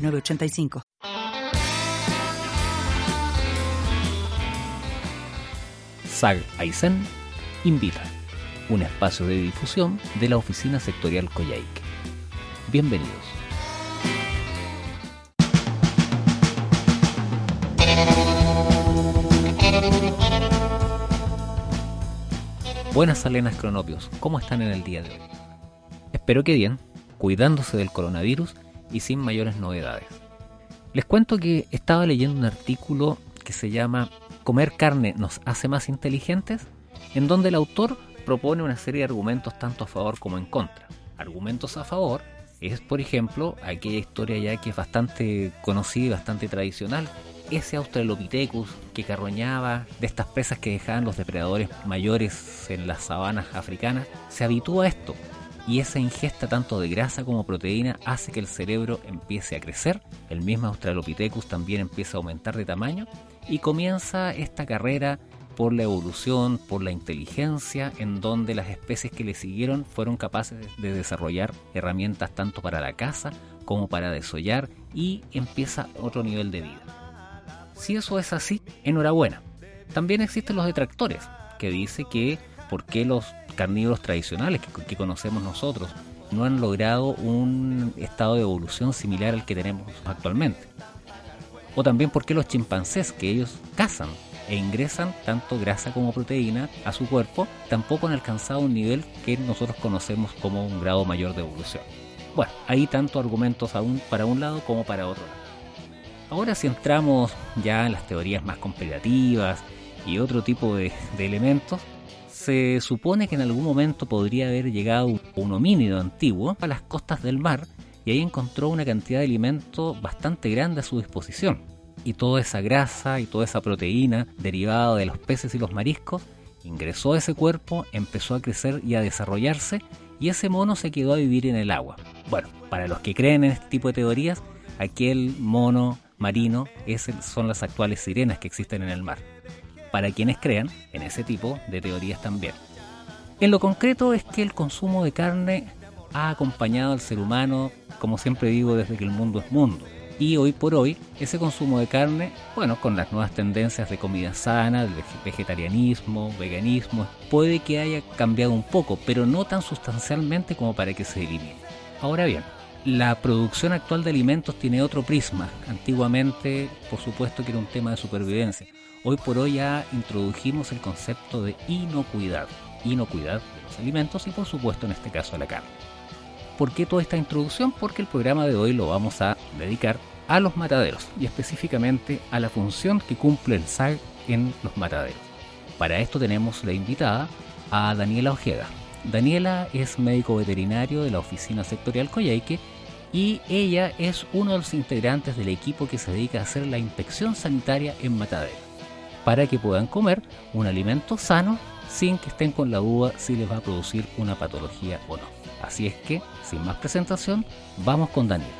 985. SAG Aysén invita, un espacio de difusión de la Oficina Sectorial Coyhaique. Bienvenidos. Buenas Salenas Cronopios, ¿cómo están en el día de hoy? Espero que bien, cuidándose del coronavirus y sin mayores novedades. Les cuento que estaba leyendo un artículo que se llama Comer carne nos hace más inteligentes, en donde el autor propone una serie de argumentos tanto a favor como en contra. Argumentos a favor es, por ejemplo, aquella historia ya que es bastante conocida y bastante tradicional, ese Australopithecus que carroñaba de estas presas que dejaban los depredadores mayores en las sabanas africanas, se habitúa a esto, y esa ingesta tanto de grasa como proteína hace que el cerebro empiece a crecer, el mismo Australopithecus también empieza a aumentar de tamaño y comienza esta carrera por la evolución, por la inteligencia, en donde las especies que le siguieron fueron capaces de desarrollar herramientas tanto para la caza como para desollar y empieza otro nivel de vida. Si eso es así, enhorabuena. También existen los detractores, que dice que por qué los carnívoros tradicionales que, conocemos nosotros no han logrado un estado de evolución similar al que tenemos actualmente. O también por qué los chimpancés, que ellos cazan e ingresan tanto grasa como proteína a su cuerpo, tampoco han alcanzado un nivel que nosotros conocemos como un grado mayor de evolución. Bueno, hay tanto argumentos aún para un lado como para otro. Ahora si entramos ya en las teorías más comparativas y otro tipo de elementos, se supone que en algún momento podría haber llegado un homínido antiguo a las costas del mar y ahí encontró una cantidad de alimento bastante grande a su disposición. Y toda esa grasa y toda esa proteína derivada de los peces y los mariscos ingresó a ese cuerpo, empezó a crecer y a desarrollarse y ese mono se quedó a vivir en el agua. Bueno, para los que creen en este tipo de teorías, aquel mono marino es, son las actuales sirenas que existen en el mar para quienes crean en ese tipo de teorías también. En lo concreto es que el consumo de carne ha acompañado al ser humano, como siempre digo, desde que el mundo es mundo. Y hoy por hoy, ese consumo de carne, bueno, con las nuevas tendencias de comida sana, de vegetarianismo, veganismo, puede que haya cambiado un poco, pero no tan sustancialmente como para que se elimine. Ahora bien, la producción actual de alimentos tiene otro prisma. Antiguamente, por supuesto que era un tema de supervivencia. Hoy por hoy ya introdujimos el concepto de inocuidad, inocuidad de los alimentos y por supuesto en este caso la carne. ¿Por qué toda esta introducción? Porque el programa de hoy lo vamos a dedicar a los mataderos y específicamente a la función que cumple el SAG en los mataderos. Para esto tenemos la invitada a Daniela Ojeda. Daniela es médico veterinario de la Oficina Sectorial Coyhaique y ella es uno de los integrantes del equipo que se dedica a hacer la inspección sanitaria en mataderos para que puedan comer un alimento sano sin que estén con la duda si les va a producir una patología o no. Así es que, sin más presentación, vamos con Daniela.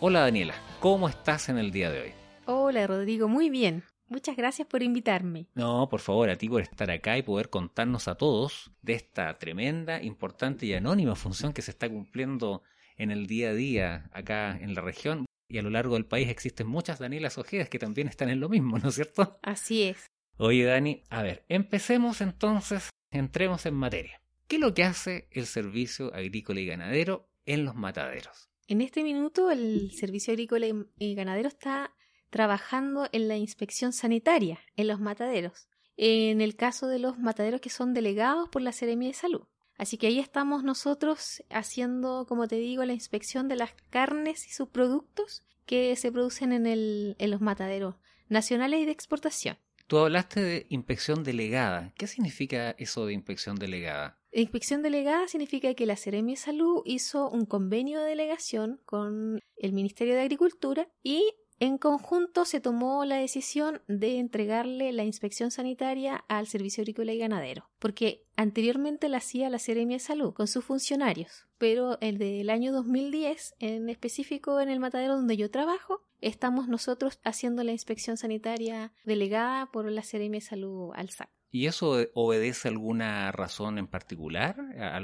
Hola Daniela, ¿cómo estás en el día de hoy? Hola Rodrigo, muy bien. Muchas gracias por invitarme. No, por favor, a ti por estar acá y poder contarnos a todos de esta tremenda, importante y anónima función que se está cumpliendo en el día a día acá en la región y a lo largo del país existen muchas Danielas Ojedas que también están en lo mismo, ¿no es cierto? Así es. Oye, Dani, a ver, empecemos entonces, entremos en materia. ¿Qué es lo que hace el Servicio Agrícola y Ganadero en los mataderos? En este minuto el Servicio Agrícola y Ganadero está trabajando en la inspección sanitaria en los mataderos, en el caso de los mataderos que son delegados por la Seremia de Salud. Así que ahí estamos nosotros haciendo, como te digo, la inspección de las carnes y subproductos que se producen en, el, en los mataderos nacionales y de exportación. Tú hablaste de inspección delegada. ¿Qué significa eso de inspección delegada? Inspección delegada significa que la Seremi de Salud hizo un convenio de delegación con el Ministerio de Agricultura y en conjunto se tomó la decisión de entregarle la inspección sanitaria al Servicio Agrícola y Ganadero, porque anteriormente la hacía la Seremi de Salud con sus funcionarios, pero el del año 2010, en específico en el matadero donde yo trabajo, estamos nosotros haciendo la inspección sanitaria delegada por la Seremi de Salud al SAC. ¿Y eso obedece a alguna razón en particular?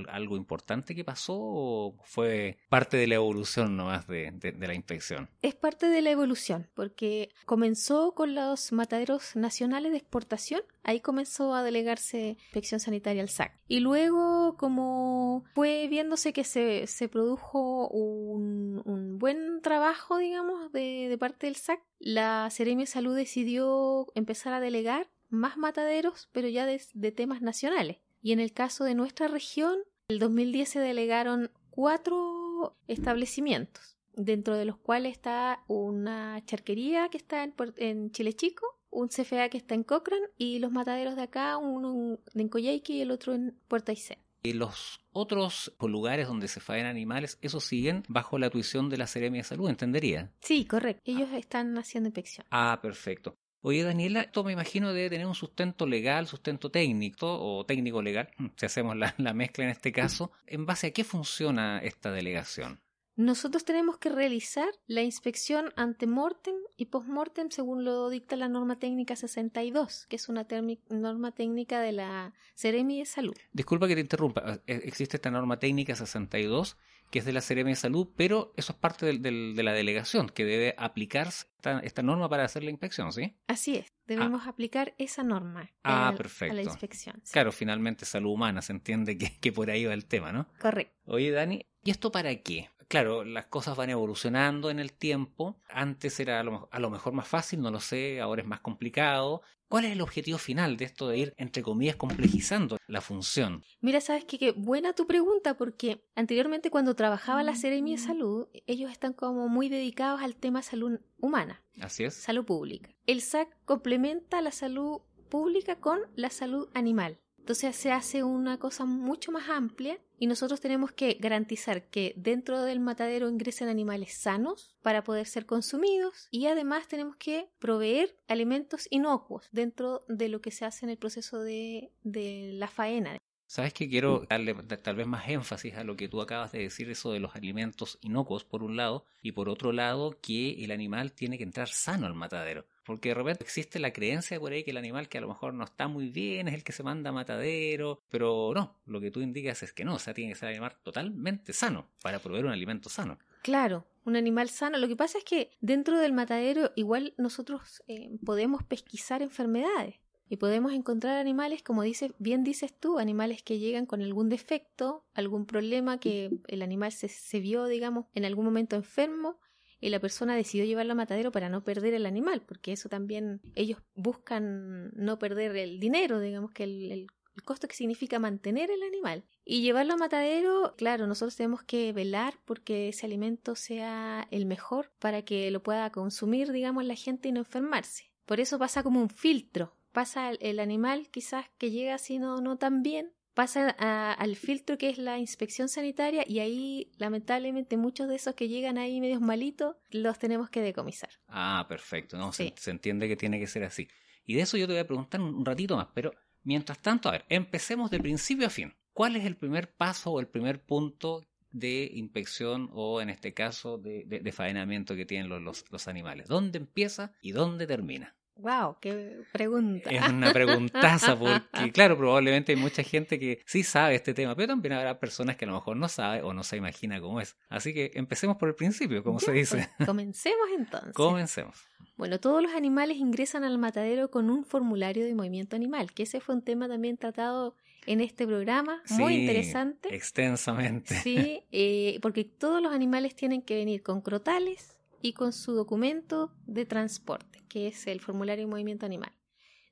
¿Algo importante que pasó o fue parte de la evolución nomás de, de, la inspección? Es parte de la evolución, porque comenzó con los mataderos nacionales de exportación, ahí comenzó a delegarse inspección sanitaria al SAC. Y luego, como fue viéndose que se, se produjo un, un, buen trabajo, digamos, de, de parte del SAC, la Seremi de Salud decidió empezar a delegar más mataderos, pero ya de, temas nacionales. Y en el caso de nuestra región, el 2010 se delegaron cuatro establecimientos, dentro de los cuales está una charquería que está en, en Chile Chico, un CFA que está en Cochrane y los mataderos de acá, uno en Coyhaique y el otro en Puerto Aysén. Y los otros lugares donde se faenan animales, esos siguen bajo la tuición de la Seremia de Salud, ¿entendería? Sí, correcto. Ellos están haciendo inspección. Ah, perfecto. Oye, Daniela, esto me imagino debe tener un sustento legal, sustento técnico o técnico legal, si hacemos la, mezcla en este caso. ¿En base a qué funciona esta delegación? Nosotros tenemos que realizar la inspección ante mortem y post-mortem según lo dicta la norma técnica 62, que es una norma técnica de la Ceremi de Salud. Disculpa que te interrumpa, existe esta norma técnica 62 que es de la Seremi de Salud, pero eso es parte de la delegación, que debe aplicarse esta, norma para hacer la inspección, ¿sí? Así es, debemos ah. aplicar esa norma ah, perfecto. a la inspección. Claro, finalmente salud humana, se entiende que, que por ahí va el tema, ¿no? Correcto. Oye, Dani, ¿y esto para qué? Claro, las cosas van evolucionando en el tiempo. Antes era a lo, a lo, mejor más fácil, no lo sé, ahora es más complicado. ¿Cuál es el objetivo final de esto de ir, entre comillas, complejizando la función? Mira, sabes que qué buena tu pregunta, porque anteriormente cuando trabajaba la Seremi de Salud, ellos están como muy dedicados al tema salud humana. Así es. Salud pública. El SAC complementa la salud pública con la salud animal. Entonces se hace una cosa mucho más amplia y nosotros tenemos que garantizar que dentro del matadero ingresen animales sanos para poder ser consumidos y además tenemos que proveer alimentos inocuos dentro de lo que se hace en el proceso de, de la faena. Sabes que quiero darle tal vez más énfasis a lo que tú acabas de decir, eso de los alimentos inocuos por un lado, y por otro lado que el animal tiene que entrar sano al matadero. Porque de repente existe la creencia por ahí que el animal que a lo mejor no está muy bien es el que se manda a matadero, pero no, lo que tú indicas es que no, o sea, tiene que ser animal totalmente sano para proveer un alimento sano. Claro, un animal sano. Lo que pasa es que dentro del matadero igual nosotros eh, podemos pesquisar enfermedades. Y podemos encontrar animales, como dices, bien dices tú, animales que llegan con algún defecto, algún problema que el animal se, se vio, digamos, en algún momento enfermo y la persona decidió llevarlo a matadero para no perder el animal, porque eso también ellos buscan no perder el dinero, digamos que el, el, costo que significa mantener el animal. Y llevarlo a matadero, claro, nosotros tenemos que velar porque ese alimento sea el mejor para que lo pueda consumir, digamos, la gente y no enfermarse. Por eso pasa como un filtro pasa el animal quizás que llega así no, no tan bien, pasa al filtro que es la inspección sanitaria y ahí lamentablemente muchos de esos que llegan ahí medios malitos los tenemos que decomisar. Ah, perfecto, no, se, entiende que tiene que ser así. Y de eso yo te voy a preguntar un ratito más, pero mientras tanto, a ver, empecemos de principio a fin. ¿Cuál es el primer paso o el primer punto de inspección o en este caso de, de, faenamiento que tienen los, los animales? ¿Dónde empieza y dónde termina? Wow, qué pregunta. Es una preguntaza porque, claro, probablemente hay mucha gente que sí sabe este tema, pero también habrá personas que a lo mejor no sabe o no se imagina cómo es. Así que empecemos por el principio, como se dice. Pues, comencemos entonces. Comencemos. Bueno, todos los animales ingresan al matadero con un formulario de movimiento animal, que ese fue un tema también tratado en este programa, muy interesante. Extensamente. Sí, eh, porque todos los animales tienen que venir con crotales y con su documento de transporte que es el formulario de movimiento animal.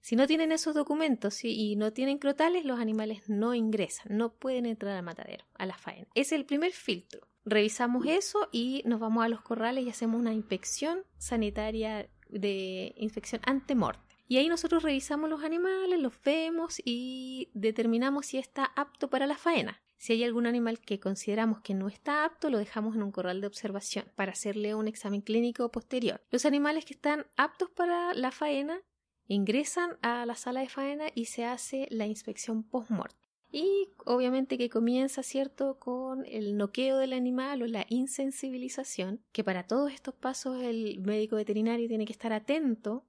Si no tienen esos documentos y no tienen crotales, los animales no ingresan, no pueden entrar al matadero, a la faena. Es el primer filtro. Revisamos eso y nos vamos a los corrales y hacemos una inspección sanitaria de inspección ante morte. Y ahí nosotros revisamos los animales, los vemos y determinamos si está apto para la faena. Si hay algún animal que consideramos que no está apto, lo dejamos en un corral de observación para hacerle un examen clínico posterior. Los animales que están aptos para la faena ingresan a la sala de faena y se hace la inspección post-mortem. Y obviamente que comienza, ¿cierto?, con el noqueo del animal o la insensibilización, que para todos estos pasos el médico veterinario tiene que estar atento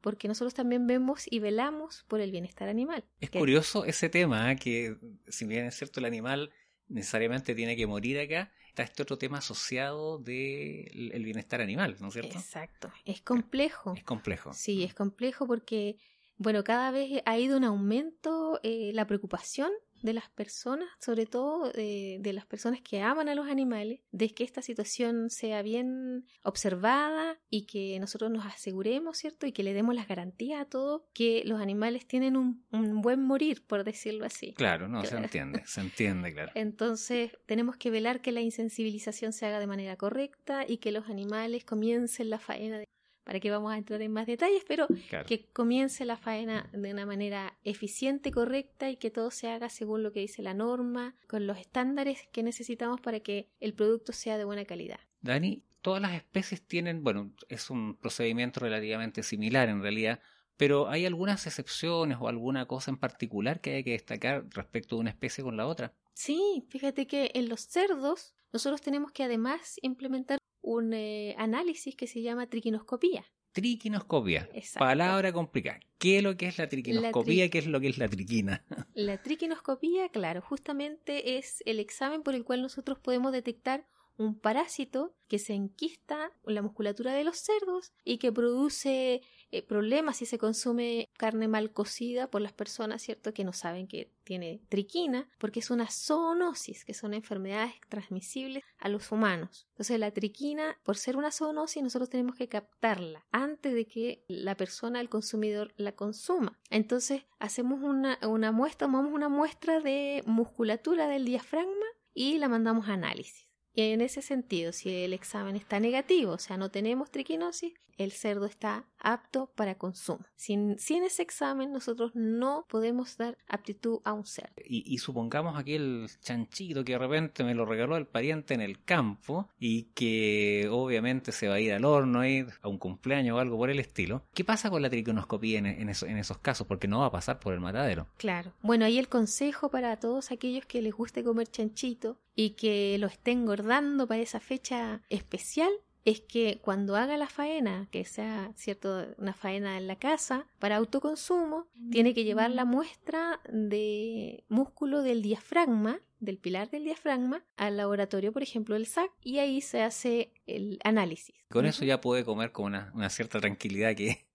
porque nosotros también vemos y velamos por el bienestar animal. Es curioso ese tema, ¿eh? que si bien es cierto el animal necesariamente tiene que morir acá, está este otro tema asociado del el bienestar animal, ¿no es cierto? Exacto, es complejo. Es complejo. Sí, es complejo porque, bueno, cada vez ha ido un aumento eh, la preocupación de las personas, sobre todo eh, de las personas que aman a los animales, de que esta situación sea bien observada y que nosotros nos aseguremos, ¿cierto? Y que le demos las garantías a todos que los animales tienen un, buen morir, por decirlo así. Claro, no, se entiende, se entiende, claro. Entonces, tenemos que velar que la insensibilización se haga de manera correcta y que los animales comiencen la faena de para que vamos a entrar en más detalles, pero que comience la faena de una manera eficiente, correcta y que todo se haga según lo que dice la norma, con los estándares que necesitamos para que el producto sea de buena calidad. Dani, todas las especies tienen, bueno, es un procedimiento relativamente similar en realidad, pero ¿hay algunas excepciones o alguna cosa en particular que hay que destacar respecto de una especie con la otra? Sí, fíjate que en los cerdos nosotros tenemos que además implementar un eh, análisis que se llama triquinoscopía. Triquinoscopía. Palabra complicada. ¿Qué es lo que es la triquinoscopía? ¿Qué es lo que es la triquina? La triquinoscopía, claro, justamente es el examen por el cual nosotros podemos detectar un parásito que se enquista en la musculatura de los cerdos y que produce eh, problemas si se consume carne mal cocida por las personas, ¿cierto? Que no saben que tiene triquina, porque es una zoonosis, que son enfermedades transmisibles a los humanos. Entonces la triquina, por ser una zoonosis, nosotros tenemos que captarla antes de que la persona, el consumidor, la consuma. Entonces hacemos una, muestra, tomamos una muestra de musculatura del diafragma y la mandamos a análisis. Y en ese sentido, si el examen está negativo, o sea, no tenemos triquinosis, el cerdo está apto para consumo. Sin, sin ese examen nosotros no podemos dar aptitud a un cerdo. Y, supongamos aquí el chanchito que de repente me lo regaló el pariente en el campo y que obviamente se va a ir al horno, a ir a un cumpleaños o algo por el estilo. ¿Qué pasa con la triquinoscopía en, en, en esos casos? Porque no va a pasar por el matadero. Claro. Bueno, ahí el consejo para todos aquellos que les guste comer chanchito y que lo estén guardando para esa fecha especial es que cuando haga la faena, que sea cierto una faena en la casa para autoconsumo, tiene que llevar la muestra de músculo del diafragma, del pilar del diafragma, al laboratorio, por ejemplo, el SAC, y ahí se hace el análisis. Con eso ya puede comer con una, cierta tranquilidad que,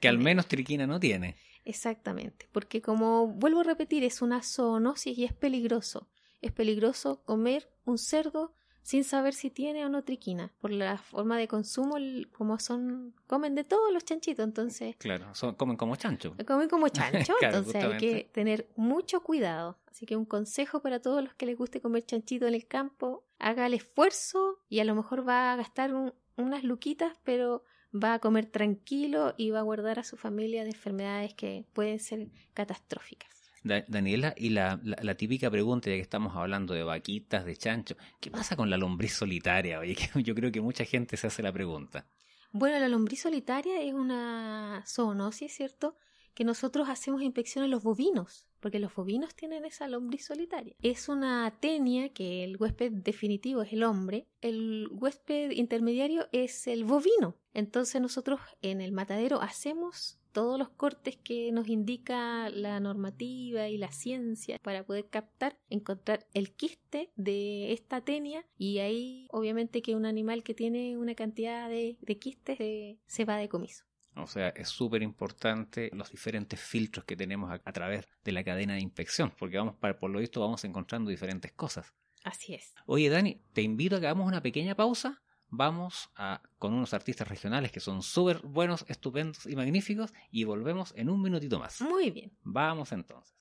que, al menos triquina no tiene. Exactamente, porque como vuelvo a repetir, es una zoonosis y es peligroso. Es peligroso comer un cerdo sin saber si tiene o no triquina, por la forma de consumo, como son, comen de todos los chanchitos, entonces... Claro, son, comen como chancho. Comen como chancho, entonces hay que tener mucho cuidado. Así que un consejo para todos los que les guste comer chanchito en el campo, haga el esfuerzo y a lo mejor va a gastar unas luquitas, pero va a comer tranquilo y va a guardar a su familia de enfermedades que pueden ser catastróficas. Daniela, y la, típica pregunta, ya que estamos hablando de vaquitas, de chancho, ¿qué pasa con la lombriz solitaria? Oye, yo creo que mucha gente se hace la pregunta. Bueno, la lombriz solitaria es una zoonosis, ¿cierto? Que nosotros hacemos inspección en los bovinos, porque los bovinos tienen esa lombriz solitaria. Es una tenia que el huésped definitivo es el hombre, el huésped intermediario es el bovino. Entonces nosotros en el matadero hacemos todos los cortes que nos indica la normativa y la ciencia para poder captar, encontrar el quiste de esta tenia y ahí obviamente que un animal que tiene una cantidad de, quistes se, va de comiso. O sea, es súper importante los diferentes filtros que tenemos a, través de la cadena de inspección, porque vamos, por lo visto, vamos encontrando diferentes cosas. Así es. Oye, Dani, te invito a que hagamos una pequeña pausa vamos a, con unos artistas regionales que son súper buenos, estupendos y magníficos y volvemos en un minutito más. Muy bien. Vamos entonces.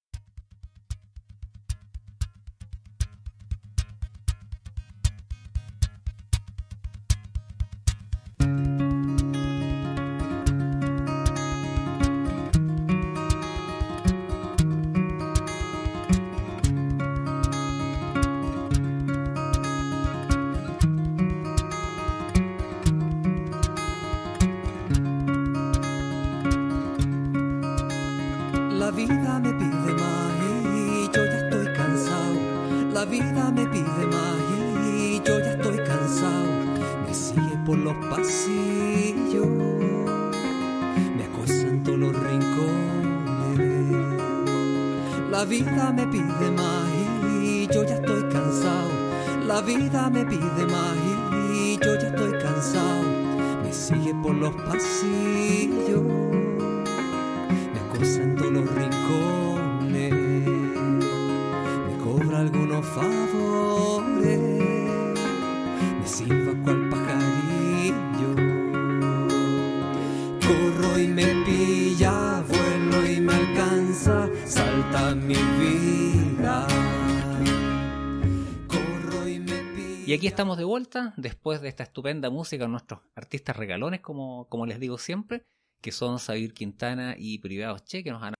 Algunos favores, me silba cual pajarillo. Corro y me pilla, vuelo y me alcanza, salta mi vida. Corro y me pilla. Y aquí estamos de vuelta, después de esta estupenda música, nuestros artistas regalones, como, como les digo siempre, que son Sabir Quintana y Privados Che, que nos han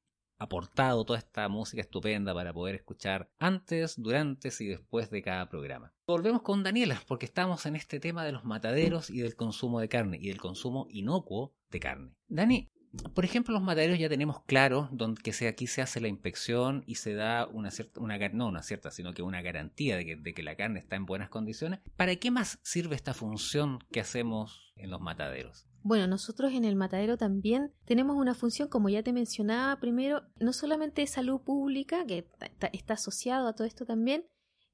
aportado toda esta música estupenda para poder escuchar antes, durante y después de cada programa. Volvemos con Daniela, porque estamos en este tema de los mataderos y del consumo de carne, y del consumo inocuo de carne. Dani, por ejemplo, los mataderos ya tenemos claro donde que aquí se hace la inspección y se da una cierta, una, no una cierta, sino que una garantía de que, de que la carne está en buenas condiciones. ¿Para qué más sirve esta función que hacemos en los mataderos? Bueno, nosotros en el matadero también tenemos una función, como ya te mencionaba primero, no solamente de salud pública, que está asociado a todo esto también,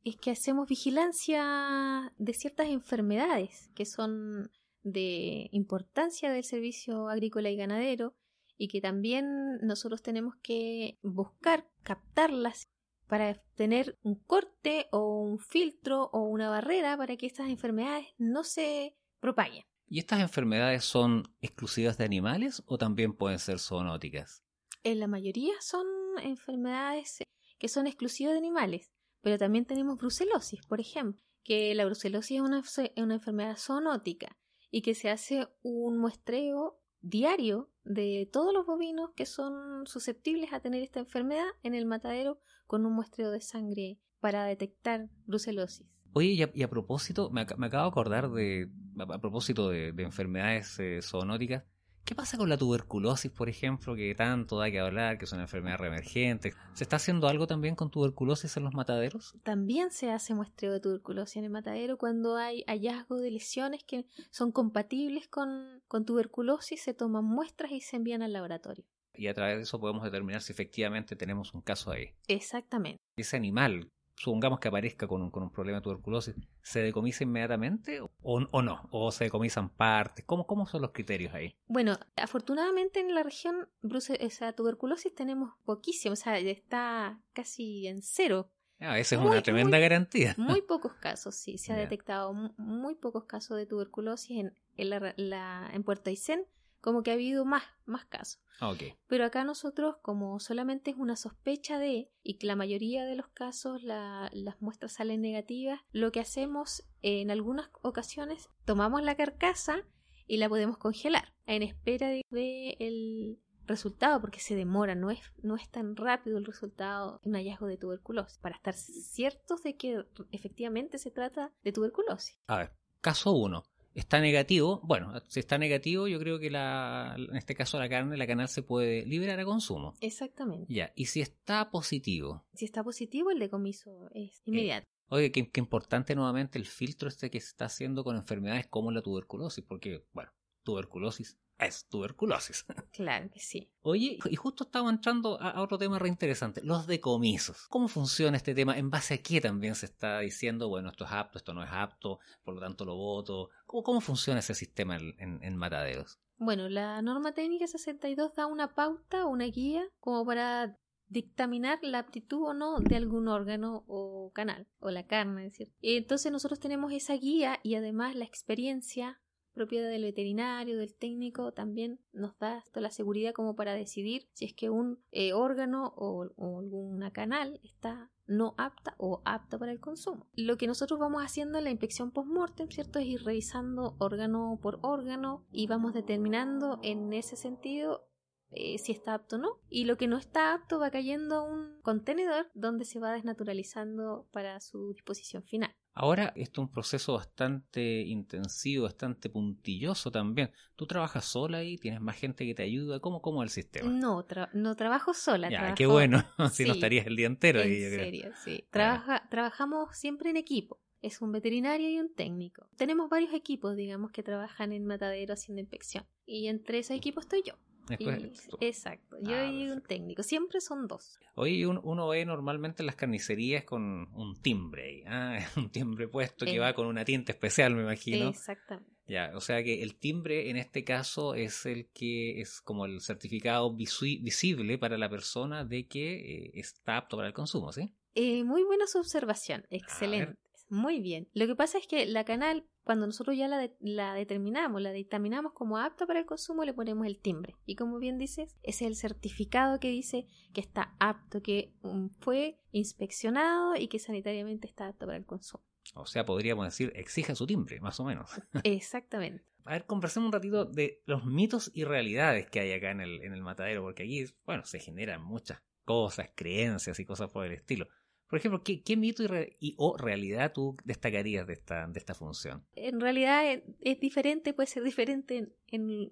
es que hacemos vigilancia de ciertas enfermedades que son de importancia del servicio agrícola y ganadero y que también nosotros tenemos que buscar captarlas para tener un corte o un filtro o una barrera para que estas enfermedades no se propaguen. ¿Y estas enfermedades son exclusivas de animales o también pueden ser zoonóticas? En la mayoría son enfermedades que son exclusivas de animales, pero también tenemos brucelosis, por ejemplo, que la brucelosis es una, es una enfermedad zoonótica y que se hace un muestreo diario de todos los bovinos que son susceptibles a tener esta enfermedad en el matadero con un muestreo de sangre para detectar brucelosis. Oye, y a, y a propósito, me, me acabo de acordar de, a, a propósito de, de enfermedades eh, zoonóticas, ¿qué pasa con la tuberculosis, por ejemplo, que tanto da que hablar, que es una enfermedad reemergente? ¿Se está haciendo algo también con tuberculosis en los mataderos? También se hace muestreo de tuberculosis en el matadero cuando hay hallazgo de lesiones que son compatibles con, con tuberculosis, se toman muestras y se envían al laboratorio. Y a través de eso podemos determinar si efectivamente tenemos un caso ahí. Exactamente. Ese animal, supongamos que aparezca con un, con un problema de tuberculosis, ¿se decomisa inmediatamente o, o no? ¿O se decomisan partes? ¿Cómo, ¿Cómo son los criterios ahí? Bueno, afortunadamente en la región bruce- o sea, tuberculosis tenemos poquísimo, o sea, está casi en cero. Ah, esa es Muy, una tremenda muy- garantía. Muy pocos casos, sí, se ha Ya. detectado mu- muy pocos casos de tuberculosis en, en, la, la- en Puerto Aysén, como que ha habido más, más casos. Ok. Pero acá nosotros, como solamente es una sospecha de, y que la mayoría de los casos la- las muestras salen negativas, lo que hacemos eh, en algunas ocasiones, tomamos la carcasa y la podemos congelar en espera de, de el resultado, porque se demora, no es, no es tan rápido el resultado un hallazgo de tuberculosis, para estar ciertos de que efectivamente se trata de tuberculosis. A ver, caso 1. Está negativo. Bueno, si está negativo, yo creo que la, en este caso la carne, la canal se puede liberar a consumo. Exactamente. Ya, y si está positivo. Si está positivo, el decomiso es inmediato. Oye, qué, qué importante nuevamente el filtro este que se está haciendo con enfermedades como la tuberculosis, porque, bueno, tuberculosis es tuberculosis. Claro que sí. Oye, y justo estamos entrando a, otro tema re interesante, los decomisos. ¿Cómo funciona este tema? ¿En base a qué también se está diciendo, bueno, esto es apto, esto no es apto, por lo tanto lo voto? ¿Cómo, cómo funciona ese sistema en, en- en mataderos? Bueno, la norma técnica 62 da una pauta, una guía, como para dictaminar la aptitud o no de algún órgano o canal, o la carne, es decir. Entonces nosotros tenemos esa guía y además la experiencia propia del veterinario, del técnico, también nos da esto la seguridad como para decidir si es que un eh, órgano o, o alguna canal está no apta o apta para el consumo. Lo que nosotros vamos haciendo en la inspección post-mortem, ¿cierto? Es ir revisando órgano por órgano y vamos determinando en ese sentido eh, si está apto o no. Y lo que no está apto va cayendo a un contenedor donde se va desnaturalizando para su disposición final. Ahora, esto es un proceso bastante intensivo, bastante puntilloso también. ¿Tú trabajas sola ahí? ¿Tienes más gente que te ayuda? ¿Cómo, cómo es el sistema? No, tra- no trabajo sola. ya, trabajo- qué bueno. si no estarías el día entero En ahí, yo creo. serio, sí. Trabaja, trabajamos siempre en equipo. Es un veterinario y un técnico. Tenemos varios equipos, digamos, que trabajan en matadero haciendo inspección. Y entre ese equipo estoy yo. Y- exacto. Yo Ah, y un técnico. Siempre son dos. Un- uno ve normalmente en las carnicerías con un timbre ahí, ¿ah? un timbre puesto que Eh. va con una tinta especial, me imagino. Exactamente. Ya, o sea que el timbre en este caso es el que es como el certificado visible para la persona de que eh, está apto para el consumo, ¿sí? Eh, muy buena su observación. Excelente. Muy bien. Lo que pasa es que la canal, cuando nosotros ya la, de- la determinamos, la dictaminamos como apta para el consumo, le ponemos el timbre. Y como bien dices, es el certificado que dice que está apto, que fue inspeccionado y que sanitariamente está apto para el consumo. O sea, podríamos decir, exija su timbre, más o menos. Exactamente. A ver, conversemos un ratito de los mitos y realidades que hay acá en el, en el matadero, porque aquí, bueno, se generan muchas cosas, creencias y cosas por el estilo. Por ejemplo, ¿qué, qué mito y, re- y o realidad tú destacarías de esta, de esta función? En realidad es, es diferente, puede ser diferente en,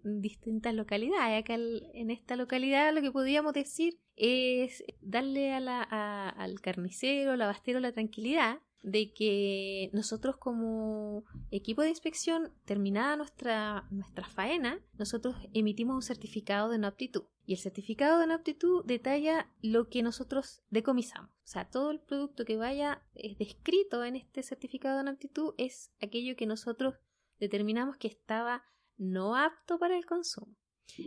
en distintas localidades. Acá en esta localidad lo que podríamos decir es darle a la- a- al carnicero, al abastero la tranquilidad de que nosotros como equipo de inspección, terminada nuestra, nuestra faena, nosotros emitimos un certificado de no aptitud. Y el certificado de no aptitud detalla lo que nosotros decomisamos. O sea, todo el producto que vaya eh, descrito en este certificado de no aptitud es aquello que nosotros determinamos que estaba no apto para el consumo.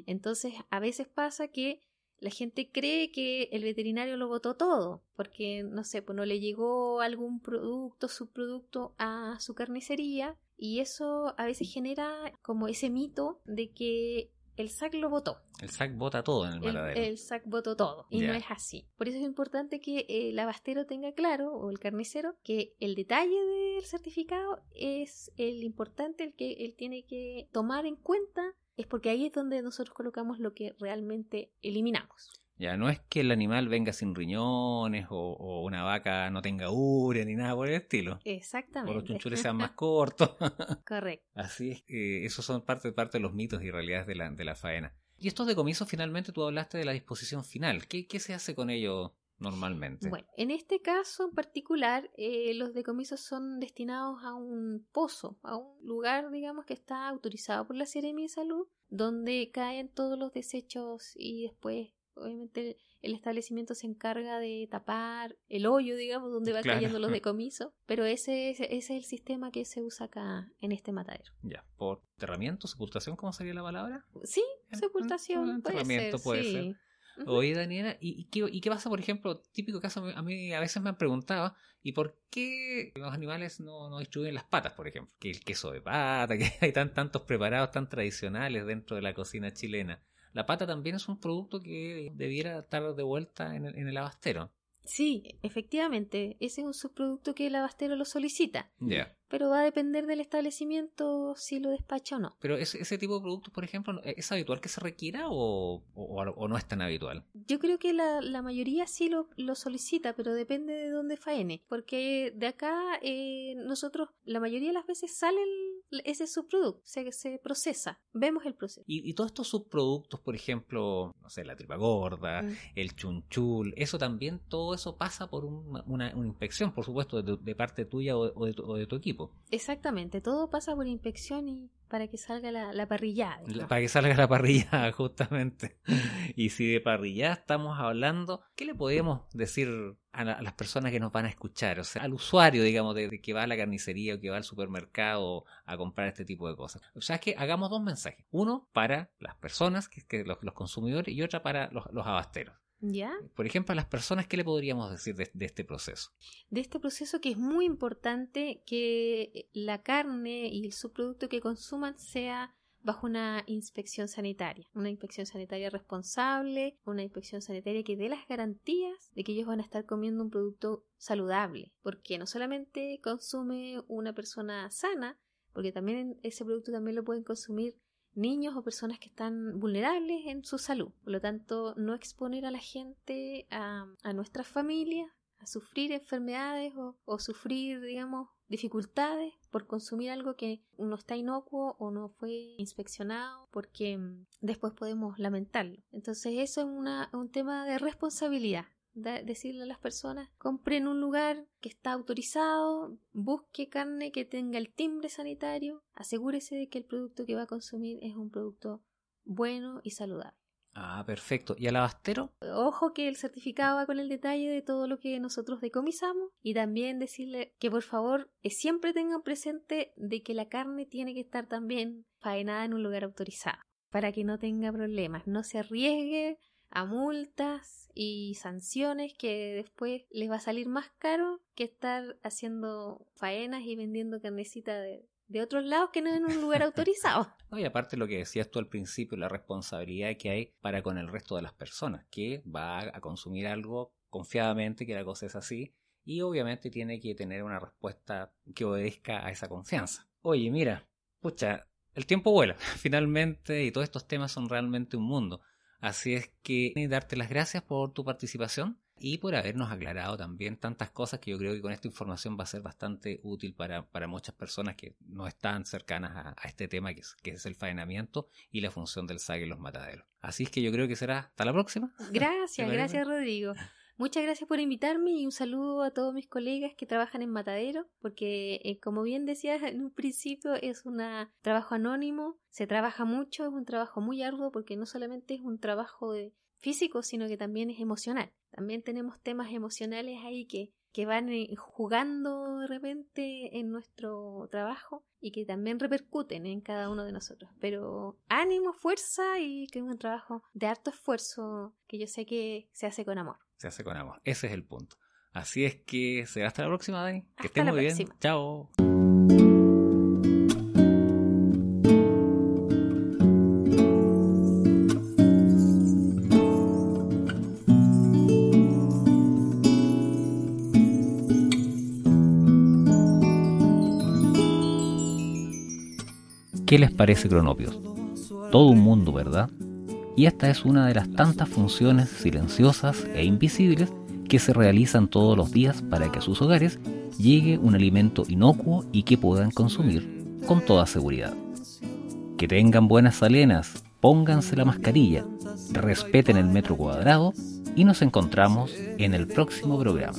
Entonces, a veces pasa que la gente cree que el veterinario lo votó todo, porque, no sé, pues no le llegó algún producto, subproducto a su carnicería, y eso a veces genera como ese mito de que el SAC lo votó. El SAC bota todo en el El, matadero. el SAC votó todo y no es así. Por eso es importante que el abastero tenga claro, o el carnicero, que el detalle del certificado es el importante, el que él tiene que tomar en cuenta, es porque ahí es donde nosotros colocamos lo que realmente eliminamos. Ya, no es que el animal venga sin riñones o, o una vaca no tenga urea ni nada por el estilo. O Exactamente. los chunchures sean más cortos. Correcto. Así es, eh, esos son parte, parte de los mitos y realidades de la, de la faena. Y estos decomisos, finalmente, tú hablaste de la disposición final. ¿Qué, qué se hace con ello normalmente? Bueno, en este caso en particular, eh, los decomisos son destinados a un pozo, a un lugar, digamos, que está autorizado por la Seremi de Salud, donde caen todos los desechos y después, obviamente, el establecimiento se encarga de tapar el hoyo, digamos, donde va Claro. cayendo los decomisos, pero ese, ese, ese es el sistema que se usa acá en este matadero. Ya, ¿por enterramiento, sepultación, cómo sería la palabra? Sí, En- sepultación, en- puede enterramiento ser, puede sí. ser. Oye, Daniela, ¿y, y qué, y qué pasa, por ejemplo, típico caso, a mí- a veces me han preguntado, ¿y por qué los animales no, no distribuyen las patas, por ejemplo? Que el queso de pata, que hay tan, tantos preparados tan tradicionales dentro de la cocina chilena. La pata también es un producto que debiera estar de vuelta en el, en el abastero. Sí, efectivamente, ese es un subproducto que el abastero lo solicita. Ya. Pero va a depender del establecimiento si lo despacha o no. Pero ese, ese tipo de productos, por ejemplo, ¿es habitual que se requiera o, o- o no es tan habitual? Yo creo que la, la mayoría sí lo, lo solicita, pero depende de dónde faene. Porque de acá eh, nosotros, la mayoría de las veces sale el- ese subproducto, se, se procesa, vemos el proceso. Y, y todos estos subproductos, por ejemplo, no sé, la tripa gorda, Mm. el chunchul, eso también, todo eso pasa por una, una- una inspección, por supuesto, de, parte tuya o, o de tu, o de tu equipo. Exactamente, todo pasa por inspección y para que salga la, la parrillada. La-. Para que salga la parrilla, justamente. Y si de parrilla estamos hablando, ¿qué le podemos decir a, la- a las personas que nos van a escuchar? O sea, al usuario, digamos, de, de que va a la carnicería o que va al supermercado a comprar este tipo de cosas. O sea, es que hagamos dos mensajes. Uno para las personas, que, que los, los consumidores, y otra para los, los abasteros. ¿Ya? Por ejemplo, a las personas, ¿qué le podríamos decir de, de este proceso? de este proceso que es muy importante que la carne y el subproducto que consuman sea bajo una inspección sanitaria, una inspección sanitaria responsable, una inspección sanitaria que dé las garantías de que ellos van a estar comiendo un producto saludable, porque no solamente consume una persona sana, porque también ese producto también lo pueden consumir niños o personas que están vulnerables en su salud. Por lo tanto, no exponer a la gente, a, nuestras familias, a sufrir enfermedades o, o sufrir, digamos, dificultades por consumir algo que no está inocuo o no fue inspeccionado porque mm, después podemos lamentarlo. Entonces eso es una, un tema de responsabilidad. Decirle a las personas, compre en un lugar que está autorizado, busque carne que tenga el timbre sanitario, asegúrese de que el producto que va a consumir es un producto bueno y saludable. Ah, perfecto. ¿Y al abastero? Ojo que el certificado va con el detalle de todo lo que nosotros decomisamos y también decirle que por favor eh, siempre tengan presente de que la carne tiene que estar también faenada en un lugar autorizado para que no tenga problemas, no se arriesgue a multas y sanciones que después les va a salir más caro que estar haciendo faenas y vendiendo carnecita de, de otros lados que no en un lugar autorizado. No, y aparte lo que decías tú al principio, la responsabilidad que hay para con el resto de las personas, que va a consumir algo confiadamente, que la cosa es así, y obviamente tiene que tener una respuesta que obedezca a esa confianza. Oye, mira, pucha, el tiempo vuela, finalmente, y todos estos temas son realmente un mundo. Así es que darte las gracias por tu participación y por habernos aclarado también tantas cosas que yo creo que con esta información va a ser bastante útil para, muchas personas que no están cercanas a, este tema que es, que es, el faenamiento y la función del SAG en los mataderos. Así es que yo creo que será hasta la próxima. Gracias, gracias Rodrigo. Muchas gracias por invitarme y un saludo a todos mis colegas que trabajan en Matadero, porque eh, como bien decías en un principio es un trabajo anónimo, se trabaja mucho, es un trabajo muy arduo porque no solamente es un trabajo de físico, sino que también es emocional. También tenemos temas emocionales ahí que, que van eh, jugando de repente en nuestro trabajo y que también repercuten en cada uno de nosotros. Pero ánimo, fuerza y que es un trabajo de harto esfuerzo que yo sé que se hace con amor. Se hace con amor, ese es el punto. Así es que será hasta la próxima, Dani. Que estés muy bien. Chao. ¿Qué les parece Cronopios? Todo un mundo, ¿verdad? Y esta es una de las tantas funciones silenciosas e invisibles que se realizan todos los días para que a sus hogares llegue un alimento inocuo y que puedan consumir con toda seguridad. Que tengan buenas salenas, pónganse la mascarilla, respeten el metro cuadrado y nos encontramos en el próximo programa.